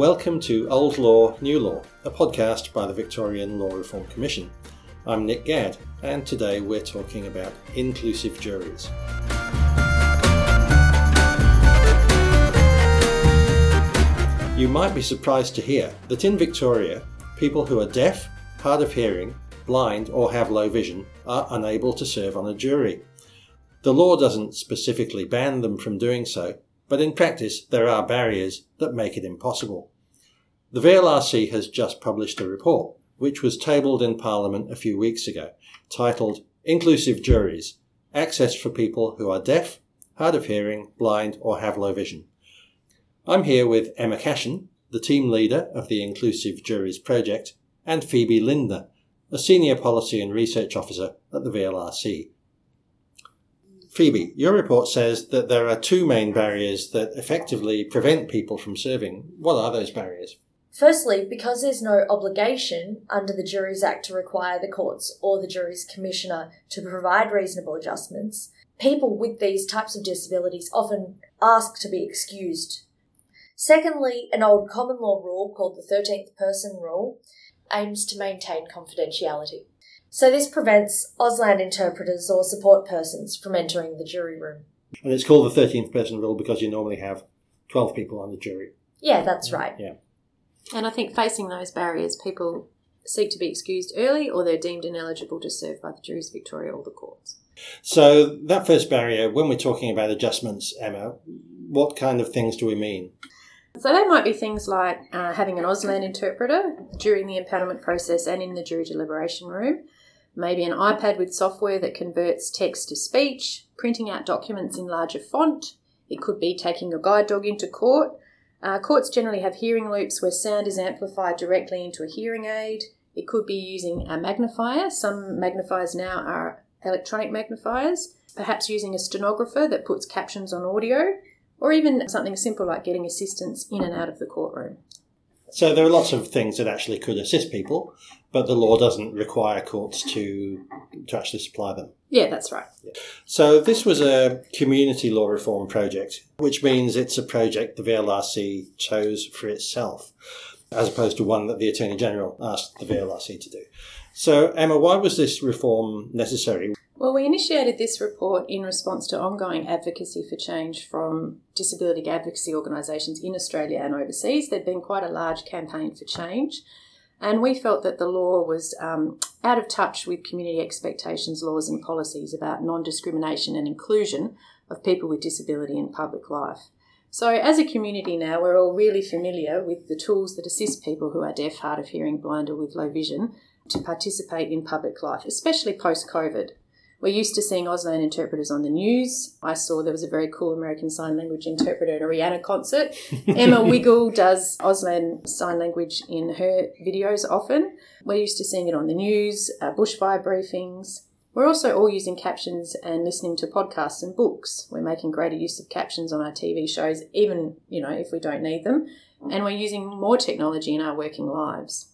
Welcome to Old Law, New Law, a podcast by the Victorian Law Reform Commission. I'm Nick Gadd, and today we're talking about inclusive juries. You might be surprised to hear that in Victoria, people who are deaf, hard of hearing, blind, or have low vision are unable to serve on a jury. The law doesn't specifically ban them from doing so, but in practice there are barriers that make it impossible. The VLRC has just published a report, which was tabled in Parliament a few weeks ago, titled Inclusive Juries Access for People Who Are Deaf, Hard of Hearing, Blind, or Have Low Vision. I'm here with Emma Cashen, the team leader of the Inclusive Juries project, and Phoebe Lindner, a senior policy and research officer at the VLRC. Phoebe, your report says that there are two main barriers that effectively prevent people from serving. What are those barriers? Firstly, because there's no obligation under the Juries Act to require the courts or the jury's commissioner to provide reasonable adjustments, people with these types of disabilities often ask to be excused Secondly, an old common law rule called the 13th person rule aims to maintain confidentiality. So this prevents Auslan interpreters or support persons from entering the jury room. And it's called the 13th person rule because you normally have 12 people on the jury. Yeah, that's right. Yeah. And I think facing those barriers, people seek to be excused early or they're deemed ineligible to serve by the juries of Victoria or the courts. So, that first barrier, when we're talking about adjustments, Emma, what kind of things do we mean? So they might be things like uh, having an Auslan interpreter during the impanelment process and in the jury deliberation room, maybe an iPad with software that converts text to speech, printing out documents in larger font. It could be taking your guide dog into court. Uh, courts generally have hearing loops where sound is amplified directly into a hearing aid. It could be using a magnifier. Some magnifiers now are electronic magnifiers. Perhaps using a stenographer that puts captions on audio or even something simple like getting assistance in and out of the courtroom. So there are lots of things that actually could assist people, but the law doesn't require courts to to actually supply them. Yeah, that's right. So this was a community law reform project, which means it's a project the VLRC chose for itself, as opposed to one that the Attorney General asked the VLRC to do. So Emma, why was this reform necessary? Well, we initiated this report in response to ongoing advocacy for change from disability advocacy organisations in Australia and overseas. There'd been quite a large campaign for change, and we felt that the law was um, out of touch with community expectations, laws, and policies about non discrimination and inclusion of people with disability in public life. So, as a community now, we're all really familiar with the tools that assist people who are deaf, hard of hearing, blind, or with low vision to participate in public life, especially post COVID. We're used to seeing Auslan interpreters on the news. I saw there was a very cool American Sign Language interpreter at a Rihanna concert. Emma Wiggle does Auslan Sign Language in her videos often. We're used to seeing it on the news, uh, bushfire briefings. We're also all using captions and listening to podcasts and books. We're making greater use of captions on our TV shows, even, you know, if we don't need them. And we're using more technology in our working lives.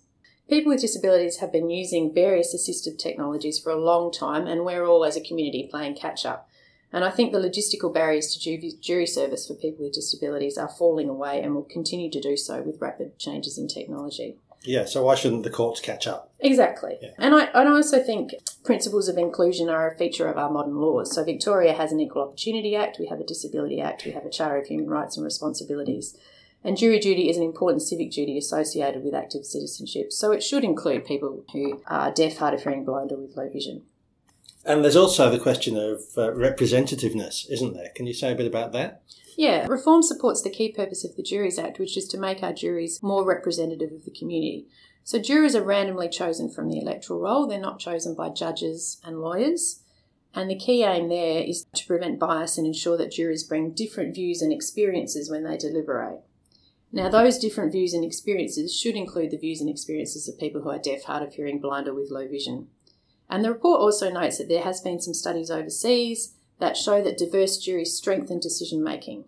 People with disabilities have been using various assistive technologies for a long time, and we're all, as a community, playing catch up. And I think the logistical barriers to jury service for people with disabilities are falling away and will continue to do so with rapid changes in technology. Yeah, so why shouldn't the courts catch up? Exactly. Yeah. And, I, and I also think principles of inclusion are a feature of our modern laws. So Victoria has an Equal Opportunity Act, we have a Disability Act, we have a Charter of Human Rights and Responsibilities. And jury duty is an important civic duty associated with active citizenship, so it should include people who are deaf, hard of hearing, blind, or with low vision. And there's also the question of uh, representativeness, isn't there? Can you say a bit about that? Yeah, reform supports the key purpose of the Juries Act, which is to make our juries more representative of the community. So, jurors are randomly chosen from the electoral roll, they're not chosen by judges and lawyers. And the key aim there is to prevent bias and ensure that jurors bring different views and experiences when they deliberate. Now, those different views and experiences should include the views and experiences of people who are deaf, hard of hearing, blind, or with low vision. And the report also notes that there has been some studies overseas that show that diverse juries strengthen decision making.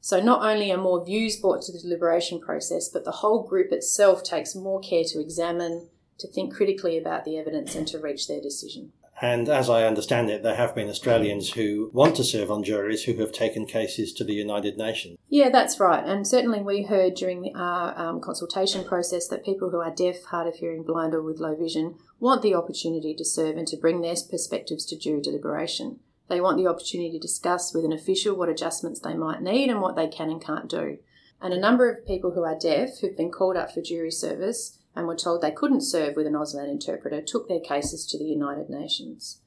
So not only are more views brought to the deliberation process, but the whole group itself takes more care to examine, to think critically about the evidence, and to reach their decision. And as I understand it, there have been Australians who want to serve on juries who have taken cases to the United Nations. Yeah, that's right. And certainly we heard during our um, consultation process that people who are deaf, hard of hearing, blind, or with low vision want the opportunity to serve and to bring their perspectives to jury deliberation. They want the opportunity to discuss with an official what adjustments they might need and what they can and can't do. And a number of people who are deaf who've been called up for jury service and were told they couldn't serve with an Auslan interpreter took their cases to the United Nations.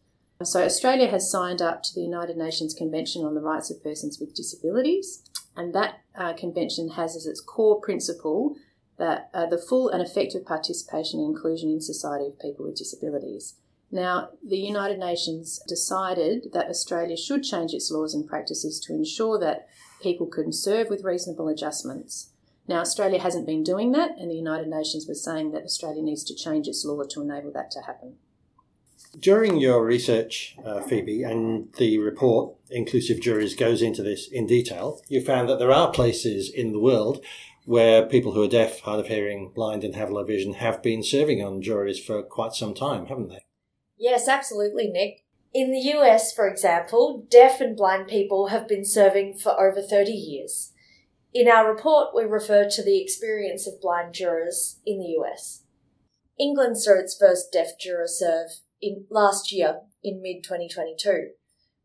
So, Australia has signed up to the United Nations Convention on the Rights of Persons with Disabilities, and that uh, convention has as its core principle that uh, the full and effective participation and inclusion in society of people with disabilities. Now, the United Nations decided that Australia should change its laws and practices to ensure that people can serve with reasonable adjustments. Now, Australia hasn't been doing that, and the United Nations was saying that Australia needs to change its law to enable that to happen. During your research, uh, Phoebe, and the report, Inclusive Juries, goes into this in detail, you found that there are places in the world where people who are deaf, hard of hearing, blind, and have low vision have been serving on juries for quite some time, haven't they? Yes, absolutely, Nick. In the US, for example, deaf and blind people have been serving for over 30 years. In our report, we refer to the experience of blind jurors in the US. England saw its first deaf juror serve in last year in mid 2022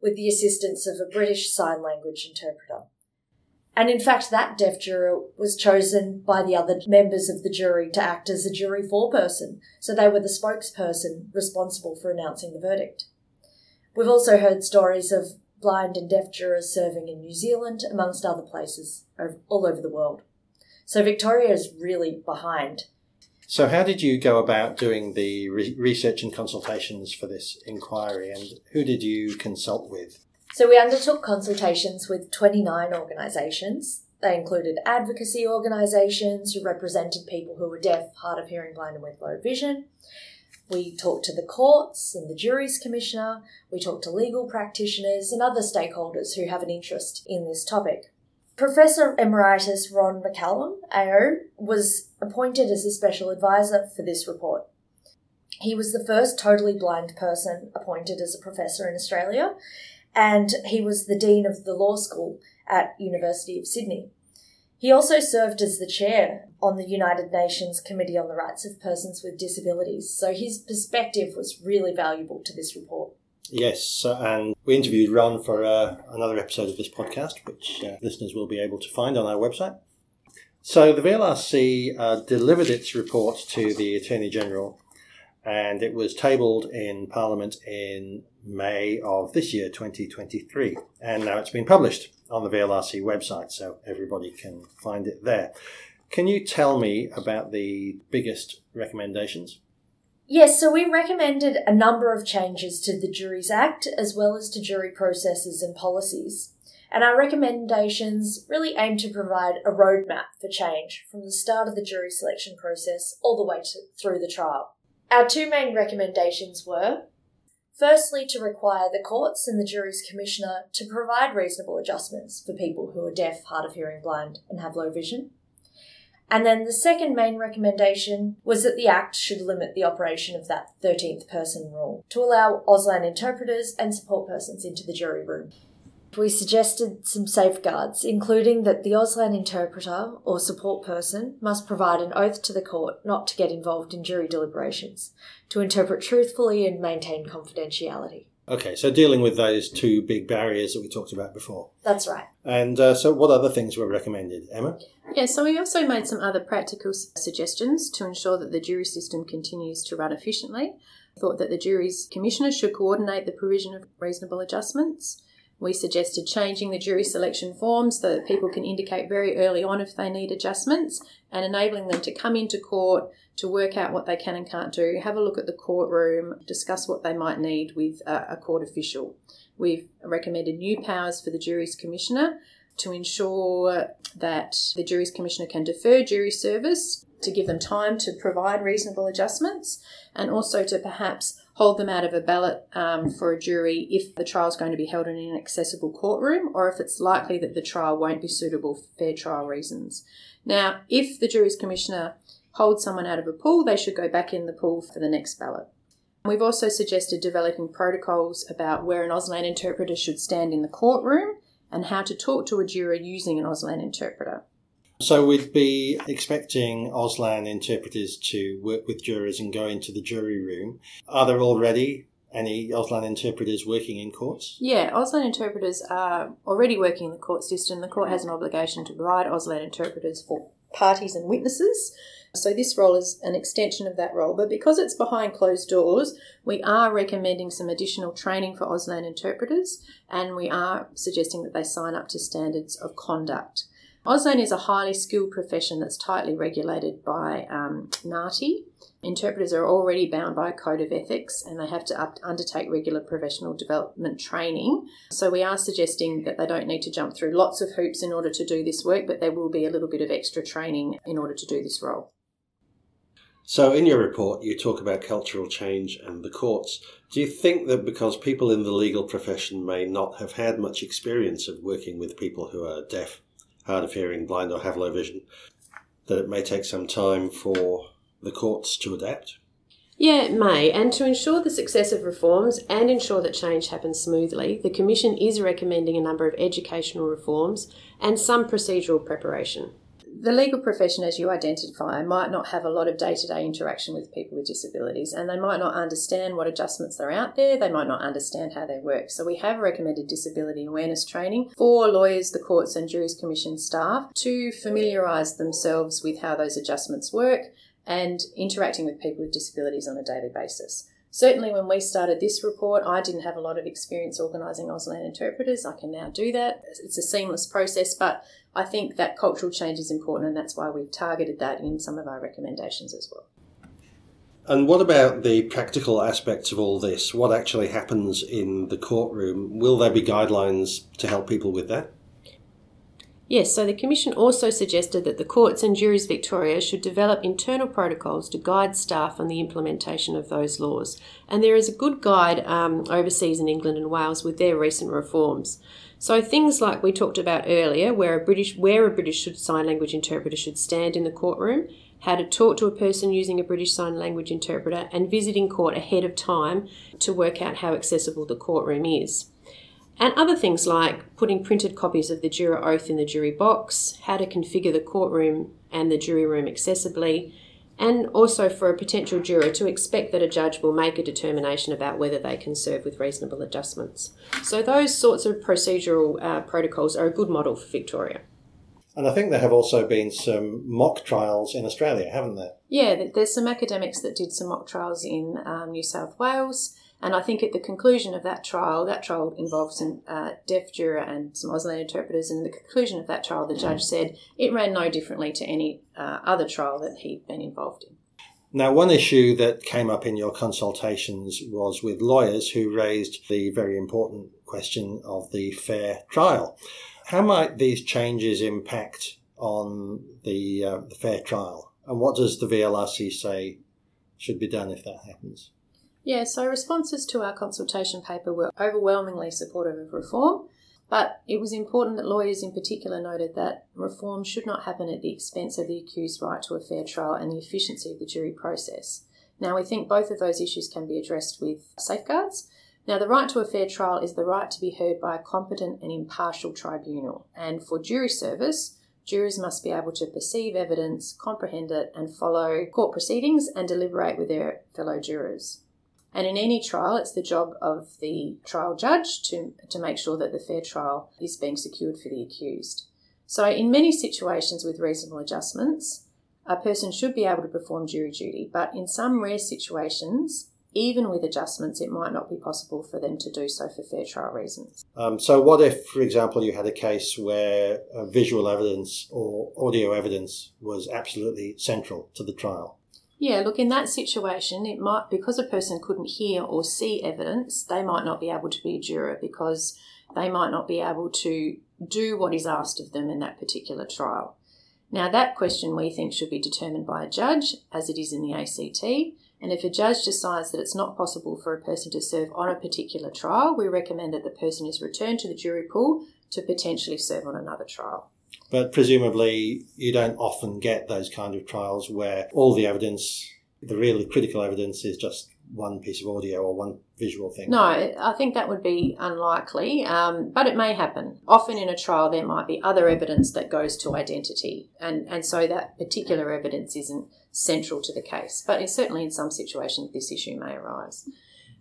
with the assistance of a British Sign Language interpreter. And in fact, that deaf juror was chosen by the other members of the jury to act as a jury foreperson, so they were the spokesperson responsible for announcing the verdict. We've also heard stories of blind and deaf jurors serving in New Zealand, amongst other places all over the world. So Victoria is really behind. So, how did you go about doing the re- research and consultations for this inquiry, and who did you consult with? So we undertook consultations with 29 organisations. They included advocacy organisations who represented people who were deaf, hard of hearing, blind, and with low vision. We talked to the courts and the juries commissioner. We talked to legal practitioners and other stakeholders who have an interest in this topic. Professor Emeritus Ron McCallum, AO, was appointed as a special advisor for this report. He was the first totally blind person appointed as a professor in Australia, and he was the Dean of the Law School at University of Sydney. He also served as the chair on the United Nations Committee on the Rights of Persons with Disabilities, so his perspective was really valuable to this report. Yes, and we interviewed Ron for uh, another episode of this podcast, which uh, listeners will be able to find on our website. So the VLRC uh, delivered its report to the Attorney General and it was tabled in Parliament in May of this year, 2023. And now it's been published on the VLRC website, so everybody can find it there. Can you tell me about the biggest recommendations? Yes, so we recommended a number of changes to the Juries Act as well as to jury processes and policies. And our recommendations really aim to provide a roadmap for change from the start of the jury selection process all the way to, through the trial. Our two main recommendations were firstly, to require the courts and the jury's commissioner to provide reasonable adjustments for people who are deaf, hard of hearing, blind, and have low vision. And then the second main recommendation was that the Act should limit the operation of that 13th person rule to allow Auslan interpreters and support persons into the jury room we suggested some safeguards, including that the Auslan interpreter or support person must provide an oath to the court not to get involved in jury deliberations, to interpret truthfully and maintain confidentiality. Okay, so dealing with those two big barriers that we talked about before. That's right. And uh, so, what other things were recommended, Emma? Yeah, so we also made some other practical suggestions to ensure that the jury system continues to run efficiently. Thought that the jury's commissioner should coordinate the provision of reasonable adjustments we suggested changing the jury selection forms so that people can indicate very early on if they need adjustments and enabling them to come into court to work out what they can and can't do, have a look at the courtroom, discuss what they might need with a, court official. We've recommended new powers for the jury's commissioner to ensure that the jury's commissioner can defer jury service to give them time to provide reasonable adjustments and also to perhaps hold them out of a ballot um, for a jury if the trial is going to be held in an accessible courtroom or if it's likely that the trial won't be suitable for fair trial reasons. Now, if the jury's commissioner holds someone out of a pool, they should go back in the pool for the next ballot. We've also suggested developing protocols about where an Auslan interpreter should stand in the courtroom and how to talk to a juror using an Auslan interpreter. So we'd be expecting Auslan interpreters to work with jurors and go into the jury room. Are there already any Auslan interpreters working in courts? Yeah, Auslan interpreters are already working in the court system. The court has an obligation to provide Auslan interpreters for parties and witnesses. So this role is an extension of that role. But because it's behind closed doors, we are recommending some additional training for Auslan interpreters and we are suggesting that they sign up to standards of conduct. Auslan is a highly skilled profession that's tightly regulated by um. Interpreters are already bound by a code of ethics and they have to up- undertake regular professional development training. So, we are suggesting that they don't need to jump through lots of hoops in order to do this work, but there will be a little bit of extra training in order to do this role. So, in your report, you talk about cultural change and the courts. Do you think that because people in the legal profession may not have had much experience of working with people who are deaf, hard of hearing, blind, or have low vision, that it may take some time for the courts to adapt? Yeah, it may. And to ensure the success of reforms and ensure that change happens smoothly, the Commission is recommending a number of educational reforms and some procedural preparation the legal profession, as you identify, might not have a lot of day to day interaction with people with disabilities and they might not understand what adjustments are out there, they might not understand how they work. So, we have recommended disability awareness training for lawyers, the courts, and juries commission staff to familiarise themselves with how those adjustments work and interacting with people with disabilities on a daily basis. Certainly, when we started this report, I didn't have a lot of experience organising Auslan interpreters. I can now do that. It's a seamless process, but I think that cultural change is important, and that's why we've targeted that in some of our recommendations as well. And what about the practical aspects of all this? What actually happens in the courtroom? Will there be guidelines to help people with that? Yes, so the Commission also suggested that the courts and juries Victoria should develop internal protocols to guide staff on the implementation of those laws. And there is a good guide um, overseas in England and Wales with their recent reforms. So things like we talked about earlier, where a British where a British sign language interpreter should stand in the courtroom, how to talk to a person using a British Sign Language interpreter, and visiting court ahead of time to work out how accessible the courtroom is. And other things like putting printed copies of the juror oath in the jury box, how to configure the courtroom and the jury room accessibly, and also for a potential juror to expect that a judge will make a determination about whether they can serve with reasonable adjustments. So, those sorts of procedural uh, protocols are a good model for Victoria. And I think there have also been some mock trials in Australia, haven't there? Yeah, there's some academics that did some mock trials in um, New South Wales. And I think at the conclusion of that trial, that trial involved some uh, deaf juror and some Auslan interpreters. And the conclusion of that trial, the judge said it ran no differently to any uh, other trial that he'd been involved in. Now, one issue that came up in your consultations was with lawyers who raised the very important question of the fair trial. How might these changes impact on the, uh, the fair trial? And what does the VLRC say should be done if that happens? Yeah, so responses to our consultation paper were overwhelmingly supportive of reform, but it was important that lawyers in particular noted that reform should not happen at the expense of the accused's right to a fair trial and the efficiency of the jury process. Now, we think both of those issues can be addressed with safeguards. Now, the right to a fair trial is the right to be heard by a competent and impartial tribunal, and for jury service, jurors must be able to perceive evidence, comprehend it, and follow court proceedings and deliberate with their fellow jurors. And in any trial, it's the job of the trial judge to, to make sure that the fair trial is being secured for the accused. So, in many situations with reasonable adjustments, a person should be able to perform jury duty, but in some rare situations, even with adjustments, it might not be possible for them to do so for fair trial reasons. Um, so, what if, for example, you had a case where uh, visual evidence or audio evidence was absolutely central to the trial? Yeah, look, in that situation, it might, because a person couldn't hear or see evidence, they might not be able to be a juror because they might not be able to do what is asked of them in that particular trial. Now, that question we think should be determined by a judge, as it is in the ACT. And if a judge decides that it's not possible for a person to serve on a particular trial, we recommend that the person is returned to the jury pool to potentially serve on another trial. But presumably, you don't often get those kind of trials where all the evidence, the really critical evidence, is just one piece of audio or one visual thing. No, I think that would be unlikely, um, but it may happen. Often in a trial, there might be other evidence that goes to identity, and, and so that particular evidence isn't central to the case. But certainly in some situations, this issue may arise.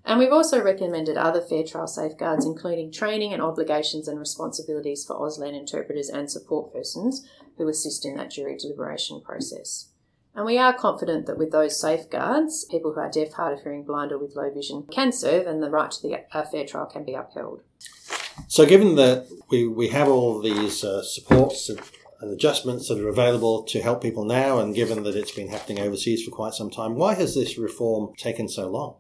And we've also recommended other fair trial safeguards, including training and obligations and responsibilities for Auslan interpreters and support persons who assist in that jury deliberation process. And we are confident that with those safeguards, people who are deaf, hard of hearing, blind, or with low vision can serve and the right to the uh, fair trial can be upheld. So, given that we, we have all these uh, supports and adjustments that are available to help people now, and given that it's been happening overseas for quite some time, why has this reform taken so long?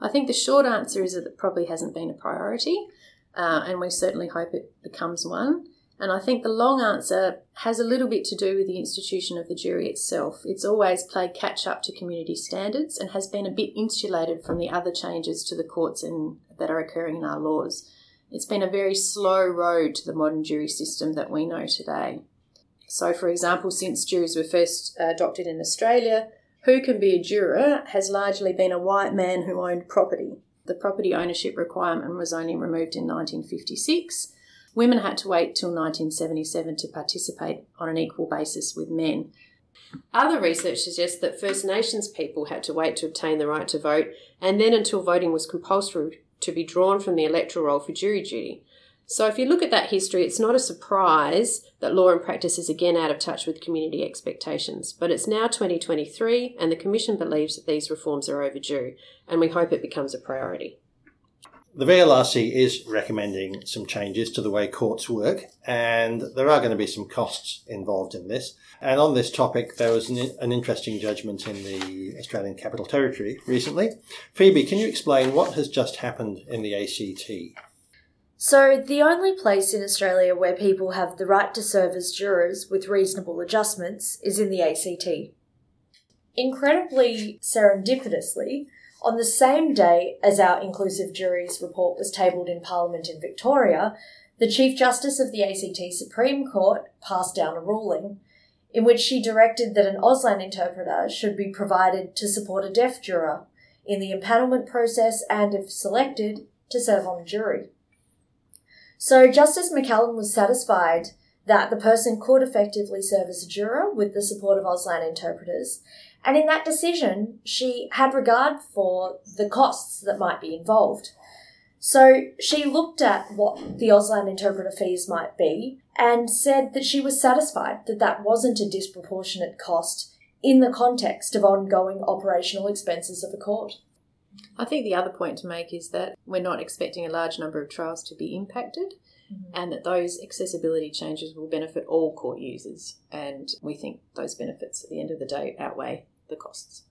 I think the short answer is that it probably hasn't been a priority, uh, and we certainly hope it becomes one. And I think the long answer has a little bit to do with the institution of the jury itself. It's always played catch up to community standards and has been a bit insulated from the other changes to the courts in, that are occurring in our laws. It's been a very slow road to the modern jury system that we know today. So, for example, since juries were first uh, adopted in Australia, who can be a juror has largely been a white man who owned property. The property ownership requirement was only removed in 1956 Women had to wait till 1977 to participate on an equal basis with men. Other research suggests that First Nations people had to wait to obtain the right to vote, and then until voting was compulsory to be drawn from the electoral roll for jury duty. So, if you look at that history, it's not a surprise that law and practice is again out of touch with community expectations. But it's now 2023, and the Commission believes that these reforms are overdue, and we hope it becomes a priority. The VLRC is recommending some changes to the way courts work, and there are going to be some costs involved in this. And on this topic, there was an, an, interesting judgment in the Australian Capital Territory recently. Phoebe, can you explain what has just happened in the ACT? So, the only place in Australia where people have the right to serve as jurors with reasonable adjustments is in the ACT. Incredibly serendipitously, on the same day as our inclusive juries report was tabled in Parliament in Victoria, the Chief Justice of the ACT Supreme Court passed down a ruling in which she directed that an Auslan interpreter should be provided to support a deaf juror in the empanelment process and, if selected, to serve on the jury. So Justice McCallum was satisfied that the person could effectively serve as a juror with the support of Auslan interpreters and in that decision, she had regard for the costs that might be involved. So she looked at what the Auslan interpreter fees might be and said that she was satisfied that that wasn't a disproportionate cost in the context of ongoing operational expenses of the court. I think the other point to make is that we're not expecting a large number of trials to be impacted mm-hmm. and that those accessibility changes will benefit all court users. And we think those benefits at the end of the day outweigh the costs.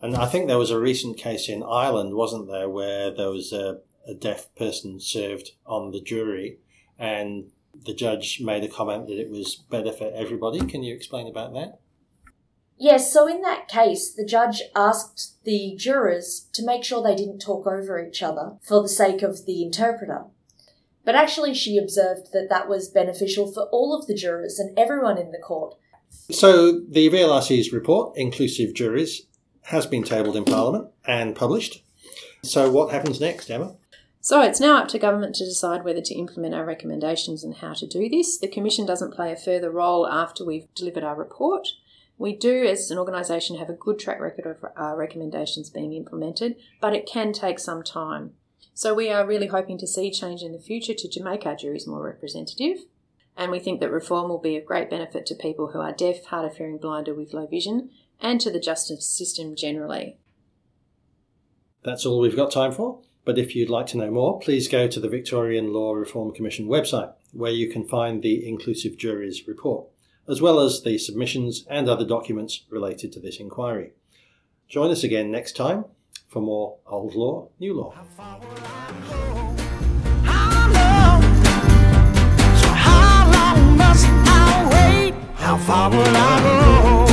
And I think there was a recent case in Ireland, wasn't there, where there was a, a deaf person served on the jury and the judge made a comment that it was better for everybody. Can you explain about that? Yes, so in that case, the judge asked the jurors to make sure they didn't talk over each other for the sake of the interpreter. But actually, she observed that that was beneficial for all of the jurors and everyone in the court so the VLRC's report, Inclusive Juries, has been tabled in Parliament and published. So what happens next, Emma? So it's now up to government to decide whether to implement our recommendations and how to do this. The Commission doesn't play a further role after we've delivered our report. We do, as an organisation, have a good track record of our recommendations being implemented, but it can take some time. So we are really hoping to see change in the future to make our juries more representative and we think that reform will be of great benefit to people who are deaf, hard of hearing, blind, or with low vision, and to the justice system generally. That's all we've got time for. But if you'd like to know more, please go to the Victorian Law Reform Commission website, where you can find the Inclusive Juries report, as well as the submissions and other documents related to this inquiry. Join us again next time for more Old Law, New Law. How far will I go?